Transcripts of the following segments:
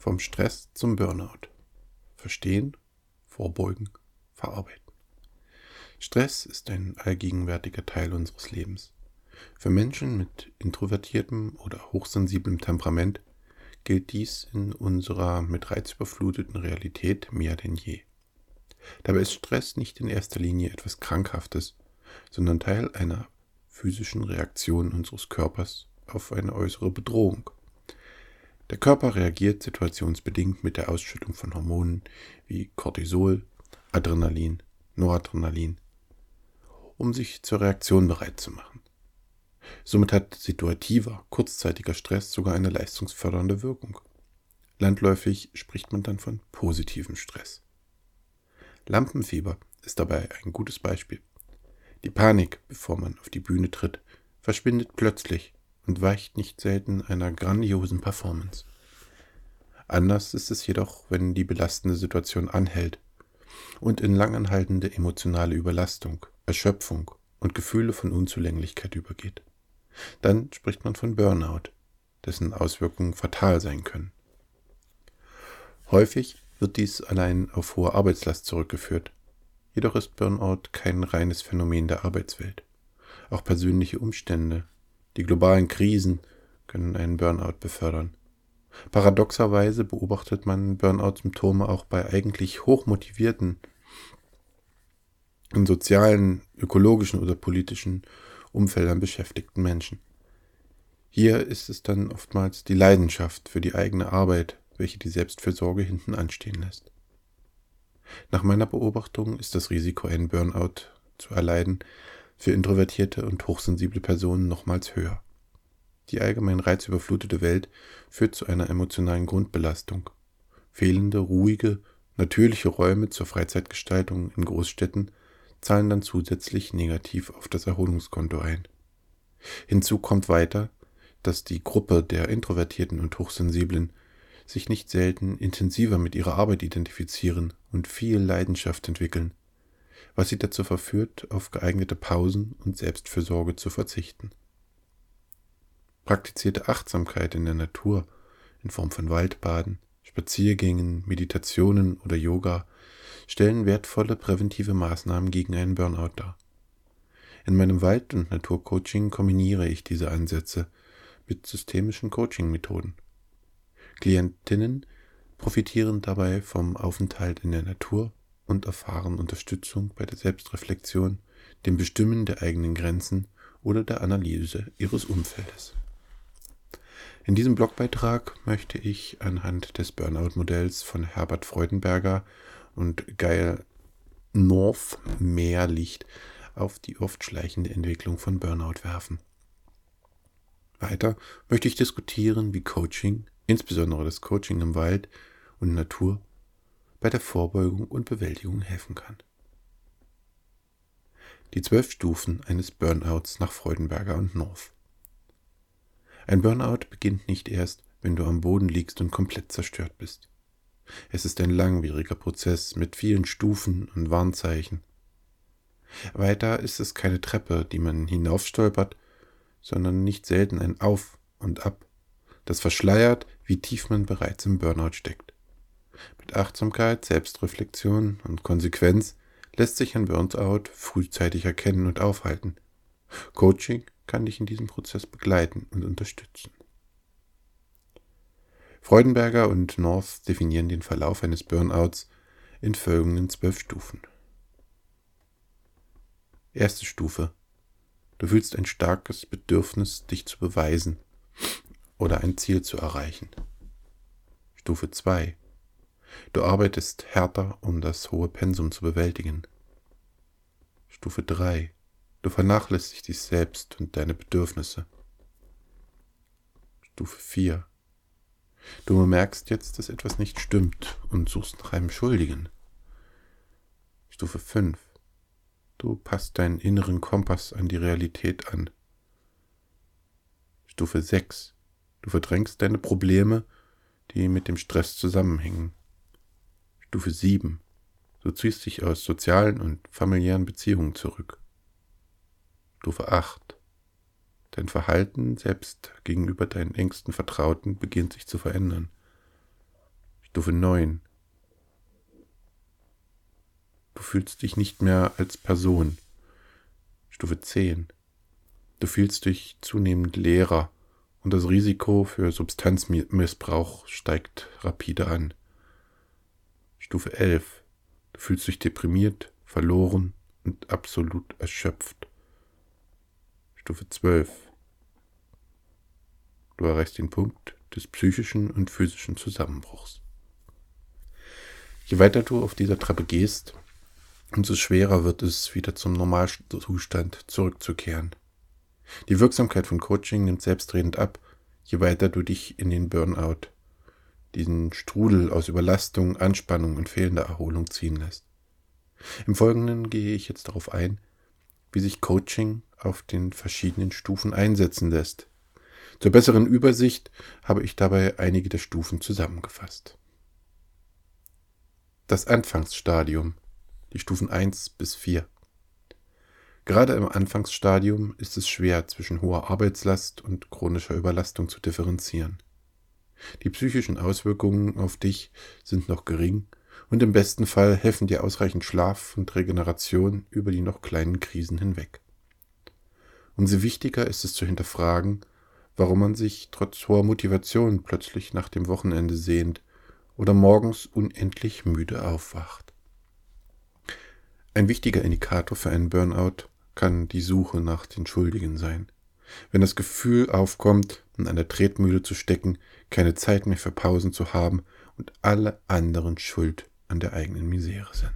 Vom Stress zum Burnout. Verstehen, vorbeugen, verarbeiten. Stress ist ein allgegenwärtiger Teil unseres Lebens. Für Menschen mit introvertiertem oder hochsensiblem Temperament gilt dies in unserer mit Reiz überfluteten Realität mehr denn je. Dabei ist Stress nicht in erster Linie etwas Krankhaftes, sondern Teil einer physischen Reaktion unseres Körpers auf eine äußere Bedrohung. Der Körper reagiert situationsbedingt mit der Ausschüttung von Hormonen wie Cortisol, Adrenalin, Noradrenalin, um sich zur Reaktion bereit zu machen. Somit hat situativer, kurzzeitiger Stress sogar eine leistungsfördernde Wirkung. Landläufig spricht man dann von positivem Stress. Lampenfieber ist dabei ein gutes Beispiel. Die Panik, bevor man auf die Bühne tritt, verschwindet plötzlich und weicht nicht selten einer grandiosen Performance. Anders ist es jedoch, wenn die belastende Situation anhält und in langanhaltende emotionale Überlastung, Erschöpfung und Gefühle von Unzulänglichkeit übergeht. Dann spricht man von Burnout, dessen Auswirkungen fatal sein können. Häufig wird dies allein auf hohe Arbeitslast zurückgeführt. Jedoch ist Burnout kein reines Phänomen der Arbeitswelt. Auch persönliche Umstände, die globalen Krisen können einen Burnout befördern. Paradoxerweise beobachtet man Burnout-Symptome auch bei eigentlich hochmotivierten, in sozialen, ökologischen oder politischen Umfeldern beschäftigten Menschen. Hier ist es dann oftmals die Leidenschaft für die eigene Arbeit, welche die Selbstfürsorge hinten anstehen lässt. Nach meiner Beobachtung ist das Risiko, einen Burnout zu erleiden, für introvertierte und hochsensible Personen nochmals höher. Die allgemein reizüberflutete Welt führt zu einer emotionalen Grundbelastung. Fehlende, ruhige, natürliche Räume zur Freizeitgestaltung in Großstädten zahlen dann zusätzlich negativ auf das Erholungskonto ein. Hinzu kommt weiter, dass die Gruppe der Introvertierten und Hochsensiblen sich nicht selten intensiver mit ihrer Arbeit identifizieren und viel Leidenschaft entwickeln, was sie dazu verführt, auf geeignete Pausen und Selbstfürsorge zu verzichten. Praktizierte Achtsamkeit in der Natur in Form von Waldbaden, Spaziergängen, Meditationen oder Yoga stellen wertvolle präventive Maßnahmen gegen einen Burnout dar. In meinem Wald- und Naturcoaching kombiniere ich diese Ansätze mit systemischen Coaching-Methoden. Klientinnen profitieren dabei vom Aufenthalt in der Natur und erfahren Unterstützung bei der Selbstreflexion, dem Bestimmen der eigenen Grenzen oder der Analyse ihres Umfeldes. In diesem Blogbeitrag möchte ich anhand des Burnout-Modells von Herbert Freudenberger und Geil North mehr Licht auf die oft schleichende Entwicklung von Burnout werfen. Weiter möchte ich diskutieren, wie Coaching, insbesondere das Coaching im Wald und Natur, bei der Vorbeugung und Bewältigung helfen kann. Die zwölf Stufen eines Burnouts nach Freudenberger und North. Ein Burnout beginnt nicht erst, wenn du am Boden liegst und komplett zerstört bist. Es ist ein langwieriger Prozess mit vielen Stufen und Warnzeichen. Weiter ist es keine Treppe, die man hinaufstolpert, sondern nicht selten ein Auf und Ab, das verschleiert, wie tief man bereits im Burnout steckt. Mit Achtsamkeit, Selbstreflexion und Konsequenz lässt sich ein Burnout frühzeitig erkennen und aufhalten. Coaching kann dich in diesem Prozess begleiten und unterstützen. Freudenberger und North definieren den Verlauf eines Burnouts in folgenden zwölf Stufen. Erste Stufe. Du fühlst ein starkes Bedürfnis, dich zu beweisen oder ein Ziel zu erreichen. Stufe 2. Du arbeitest härter, um das hohe Pensum zu bewältigen. Stufe 3. Du vernachlässigst dich selbst und deine Bedürfnisse. Stufe 4. Du bemerkst jetzt, dass etwas nicht stimmt und suchst nach einem Schuldigen. Stufe 5. Du passt deinen inneren Kompass an die Realität an. Stufe 6. Du verdrängst deine Probleme, die mit dem Stress zusammenhängen. Stufe 7. Du ziehst dich aus sozialen und familiären Beziehungen zurück. Stufe 8. Dein Verhalten selbst gegenüber deinen engsten Vertrauten beginnt sich zu verändern. Stufe 9. Du fühlst dich nicht mehr als Person. Stufe 10. Du fühlst dich zunehmend leerer und das Risiko für Substanzmissbrauch steigt rapide an. Stufe 11. Du fühlst dich deprimiert, verloren und absolut erschöpft. Stufe 12. Du erreichst den Punkt des psychischen und physischen Zusammenbruchs. Je weiter du auf dieser Treppe gehst, umso schwerer wird es, wieder zum Normalzustand zurückzukehren. Die Wirksamkeit von Coaching nimmt selbstredend ab, je weiter du dich in den Burnout, diesen Strudel aus Überlastung, Anspannung und fehlender Erholung ziehen lässt. Im Folgenden gehe ich jetzt darauf ein, wie sich Coaching auf den verschiedenen Stufen einsetzen lässt. Zur besseren Übersicht habe ich dabei einige der Stufen zusammengefasst. Das Anfangsstadium die Stufen 1 bis 4. Gerade im Anfangsstadium ist es schwer, zwischen hoher Arbeitslast und chronischer Überlastung zu differenzieren. Die psychischen Auswirkungen auf dich sind noch gering und im besten Fall helfen dir ausreichend Schlaf und Regeneration über die noch kleinen Krisen hinweg. Umso wichtiger ist es zu hinterfragen, warum man sich trotz hoher Motivation plötzlich nach dem Wochenende sehnt oder morgens unendlich müde aufwacht. Ein wichtiger Indikator für einen Burnout kann die Suche nach den Schuldigen sein. Wenn das Gefühl aufkommt, in einer Tretmühle zu stecken, keine Zeit mehr für Pausen zu haben und alle anderen schuld an der eigenen Misere sind.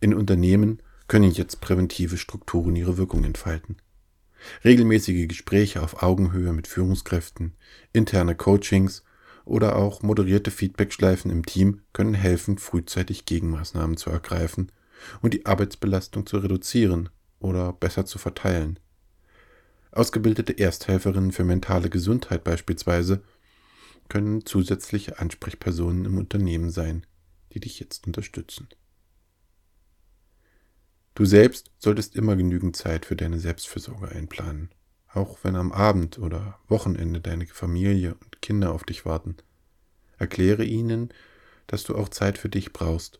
In Unternehmen können jetzt präventive Strukturen ihre Wirkung entfalten. Regelmäßige Gespräche auf Augenhöhe mit Führungskräften, interne Coachings oder auch moderierte Feedbackschleifen im Team können helfen, frühzeitig Gegenmaßnahmen zu ergreifen und die Arbeitsbelastung zu reduzieren oder besser zu verteilen. Ausgebildete Ersthelferinnen für mentale Gesundheit beispielsweise können zusätzliche Ansprechpersonen im Unternehmen sein, die dich jetzt unterstützen. Du selbst solltest immer genügend Zeit für deine Selbstfürsorge einplanen, auch wenn am Abend oder Wochenende deine Familie und Kinder auf dich warten. Erkläre ihnen, dass du auch Zeit für dich brauchst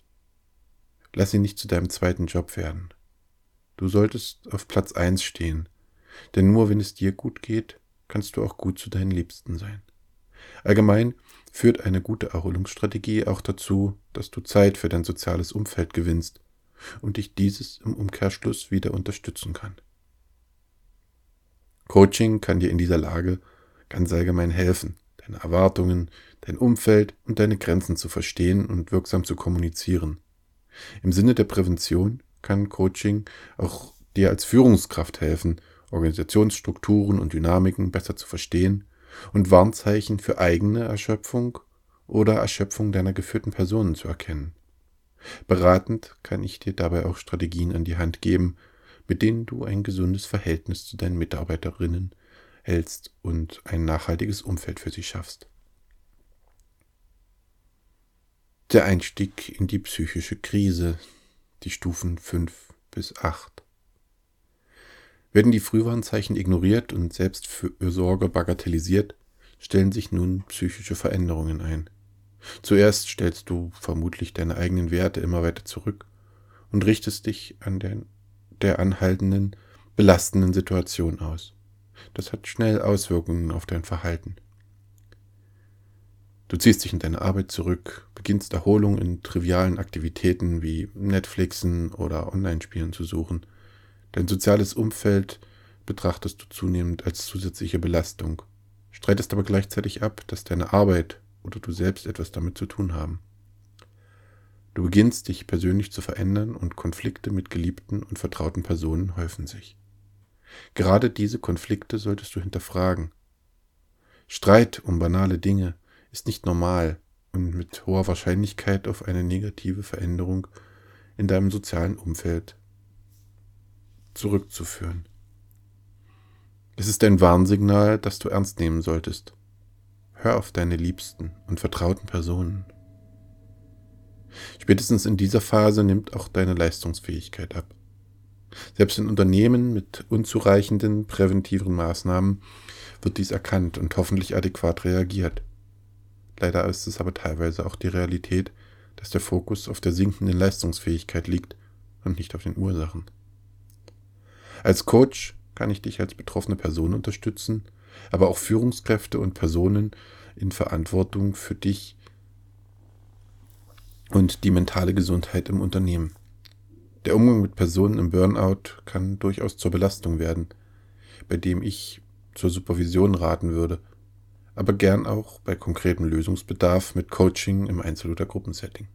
Lass ihn nicht zu deinem zweiten Job werden. Du solltest auf Platz eins stehen, denn nur wenn es dir gut geht, kannst du auch gut zu deinen Liebsten sein. Allgemein führt eine gute Erholungsstrategie auch dazu, dass du Zeit für dein soziales Umfeld gewinnst und dich dieses im Umkehrschluss wieder unterstützen kann. Coaching kann dir in dieser Lage ganz allgemein helfen, deine Erwartungen, dein Umfeld und deine Grenzen zu verstehen und wirksam zu kommunizieren. Im Sinne der Prävention kann Coaching auch dir als Führungskraft helfen, Organisationsstrukturen und Dynamiken besser zu verstehen und Warnzeichen für eigene Erschöpfung oder Erschöpfung deiner geführten Personen zu erkennen. Beratend kann ich dir dabei auch Strategien an die Hand geben, mit denen du ein gesundes Verhältnis zu deinen Mitarbeiterinnen hältst und ein nachhaltiges Umfeld für sie schaffst. Der Einstieg in die psychische Krise, die Stufen 5 bis 8. Werden die Frühwarnzeichen ignoriert und Selbstfürsorge bagatellisiert, stellen sich nun psychische Veränderungen ein. Zuerst stellst du vermutlich deine eigenen Werte immer weiter zurück und richtest dich an der, der anhaltenden, belastenden Situation aus. Das hat schnell Auswirkungen auf dein Verhalten. Du ziehst dich in deine Arbeit zurück, beginnst Erholung in trivialen Aktivitäten wie Netflixen oder Online-Spielen zu suchen. Dein soziales Umfeld betrachtest du zunehmend als zusätzliche Belastung, streitest aber gleichzeitig ab, dass deine Arbeit oder du selbst etwas damit zu tun haben. Du beginnst dich persönlich zu verändern und Konflikte mit geliebten und vertrauten Personen häufen sich. Gerade diese Konflikte solltest du hinterfragen. Streit um banale Dinge, ist nicht normal und mit hoher Wahrscheinlichkeit auf eine negative Veränderung in deinem sozialen Umfeld zurückzuführen. Es ist ein Warnsignal, das du ernst nehmen solltest. Hör auf deine liebsten und vertrauten Personen. Spätestens in dieser Phase nimmt auch deine Leistungsfähigkeit ab. Selbst in Unternehmen mit unzureichenden präventiven Maßnahmen wird dies erkannt und hoffentlich adäquat reagiert. Leider ist es aber teilweise auch die Realität, dass der Fokus auf der sinkenden Leistungsfähigkeit liegt und nicht auf den Ursachen. Als Coach kann ich dich als betroffene Person unterstützen, aber auch Führungskräfte und Personen in Verantwortung für dich und die mentale Gesundheit im Unternehmen. Der Umgang mit Personen im Burnout kann durchaus zur Belastung werden, bei dem ich zur Supervision raten würde, aber gern auch bei konkretem Lösungsbedarf mit Coaching im Einzel- oder Gruppensetting.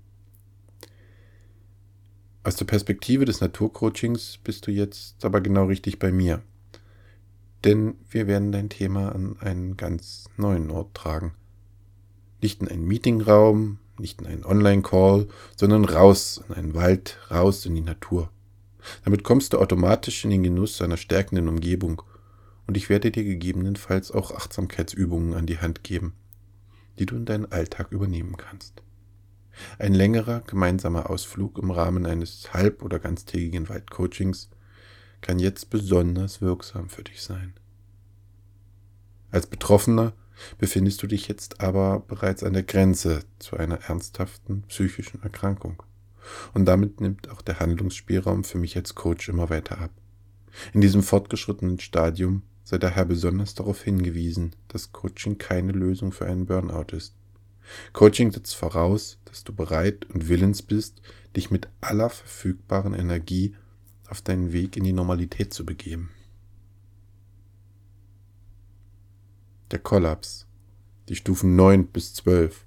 Aus der Perspektive des Naturcoachings bist du jetzt aber genau richtig bei mir. Denn wir werden dein Thema an einen ganz neuen Ort tragen. Nicht in einen Meetingraum, nicht in einen Online-Call, sondern raus in einen Wald, raus in die Natur. Damit kommst du automatisch in den Genuss einer stärkenden Umgebung und ich werde dir gegebenenfalls auch Achtsamkeitsübungen an die Hand geben, die du in deinen Alltag übernehmen kannst. Ein längerer gemeinsamer Ausflug im Rahmen eines halb- oder ganztägigen Waldcoachings kann jetzt besonders wirksam für dich sein. Als Betroffener befindest du dich jetzt aber bereits an der Grenze zu einer ernsthaften psychischen Erkrankung. Und damit nimmt auch der Handlungsspielraum für mich als Coach immer weiter ab. In diesem fortgeschrittenen Stadium sei daher besonders darauf hingewiesen, dass Coaching keine Lösung für einen Burnout ist. Coaching setzt voraus, dass du bereit und willens bist, dich mit aller verfügbaren Energie auf deinen Weg in die Normalität zu begeben. Der Kollaps. Die Stufen 9 bis 12.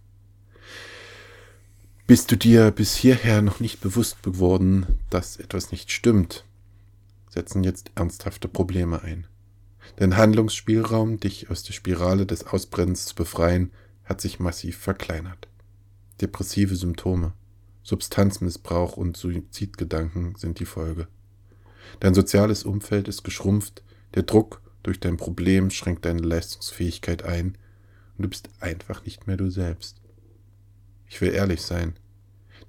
Bist du dir bis hierher noch nicht bewusst geworden, dass etwas nicht stimmt, setzen jetzt ernsthafte Probleme ein. Dein Handlungsspielraum, dich aus der Spirale des Ausbrennens zu befreien, hat sich massiv verkleinert. Depressive Symptome, Substanzmissbrauch und Suizidgedanken sind die Folge. Dein soziales Umfeld ist geschrumpft, der Druck durch dein Problem schränkt deine Leistungsfähigkeit ein und du bist einfach nicht mehr du selbst. Ich will ehrlich sein.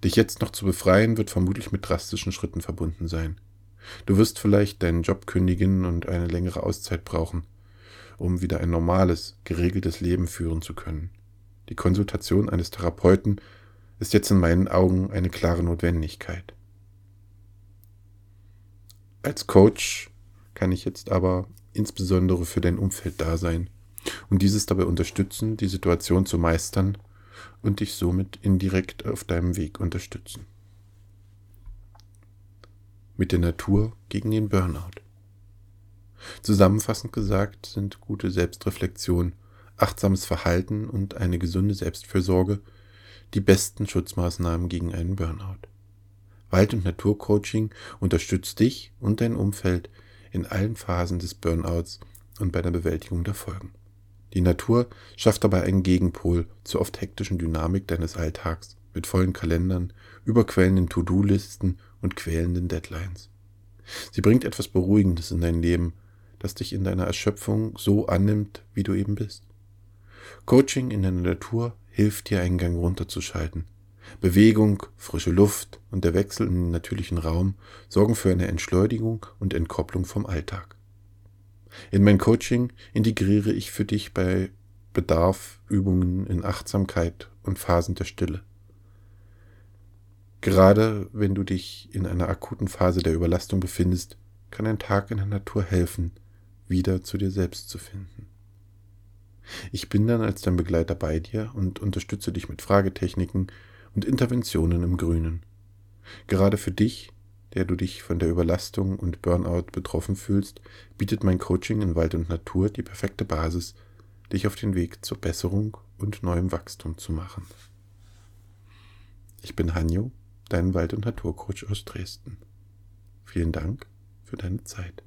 Dich jetzt noch zu befreien, wird vermutlich mit drastischen Schritten verbunden sein. Du wirst vielleicht deinen Job kündigen und eine längere Auszeit brauchen, um wieder ein normales, geregeltes Leben führen zu können. Die Konsultation eines Therapeuten ist jetzt in meinen Augen eine klare Notwendigkeit. Als Coach kann ich jetzt aber insbesondere für dein Umfeld da sein und dieses dabei unterstützen, die Situation zu meistern und dich somit indirekt auf deinem Weg unterstützen. Mit der Natur gegen den Burnout. Zusammenfassend gesagt sind gute Selbstreflexion, achtsames Verhalten und eine gesunde Selbstfürsorge die besten Schutzmaßnahmen gegen einen Burnout. Wald- und Naturcoaching unterstützt dich und dein Umfeld in allen Phasen des Burnouts und bei der Bewältigung der Folgen. Die Natur schafft dabei einen Gegenpol zur oft hektischen Dynamik deines Alltags mit vollen Kalendern, überquellenden To-Do-Listen und quälenden Deadlines. Sie bringt etwas Beruhigendes in dein Leben, das dich in deiner Erschöpfung so annimmt, wie du eben bist. Coaching in der Natur hilft dir, einen Gang runterzuschalten, Bewegung, frische Luft und der Wechsel in den natürlichen Raum sorgen für eine Entschleunigung und Entkopplung vom Alltag. In mein Coaching integriere ich für dich bei Bedarf Übungen in Achtsamkeit und Phasen der Stille. Gerade wenn du dich in einer akuten Phase der Überlastung befindest, kann ein Tag in der Natur helfen, wieder zu dir selbst zu finden. Ich bin dann als dein Begleiter bei dir und unterstütze dich mit Fragetechniken, und Interventionen im Grünen. Gerade für dich, der du dich von der Überlastung und Burnout betroffen fühlst, bietet mein Coaching in Wald und Natur die perfekte Basis, dich auf den Weg zur Besserung und neuem Wachstum zu machen. Ich bin Hanjo, dein Wald- und Naturcoach aus Dresden. Vielen Dank für deine Zeit.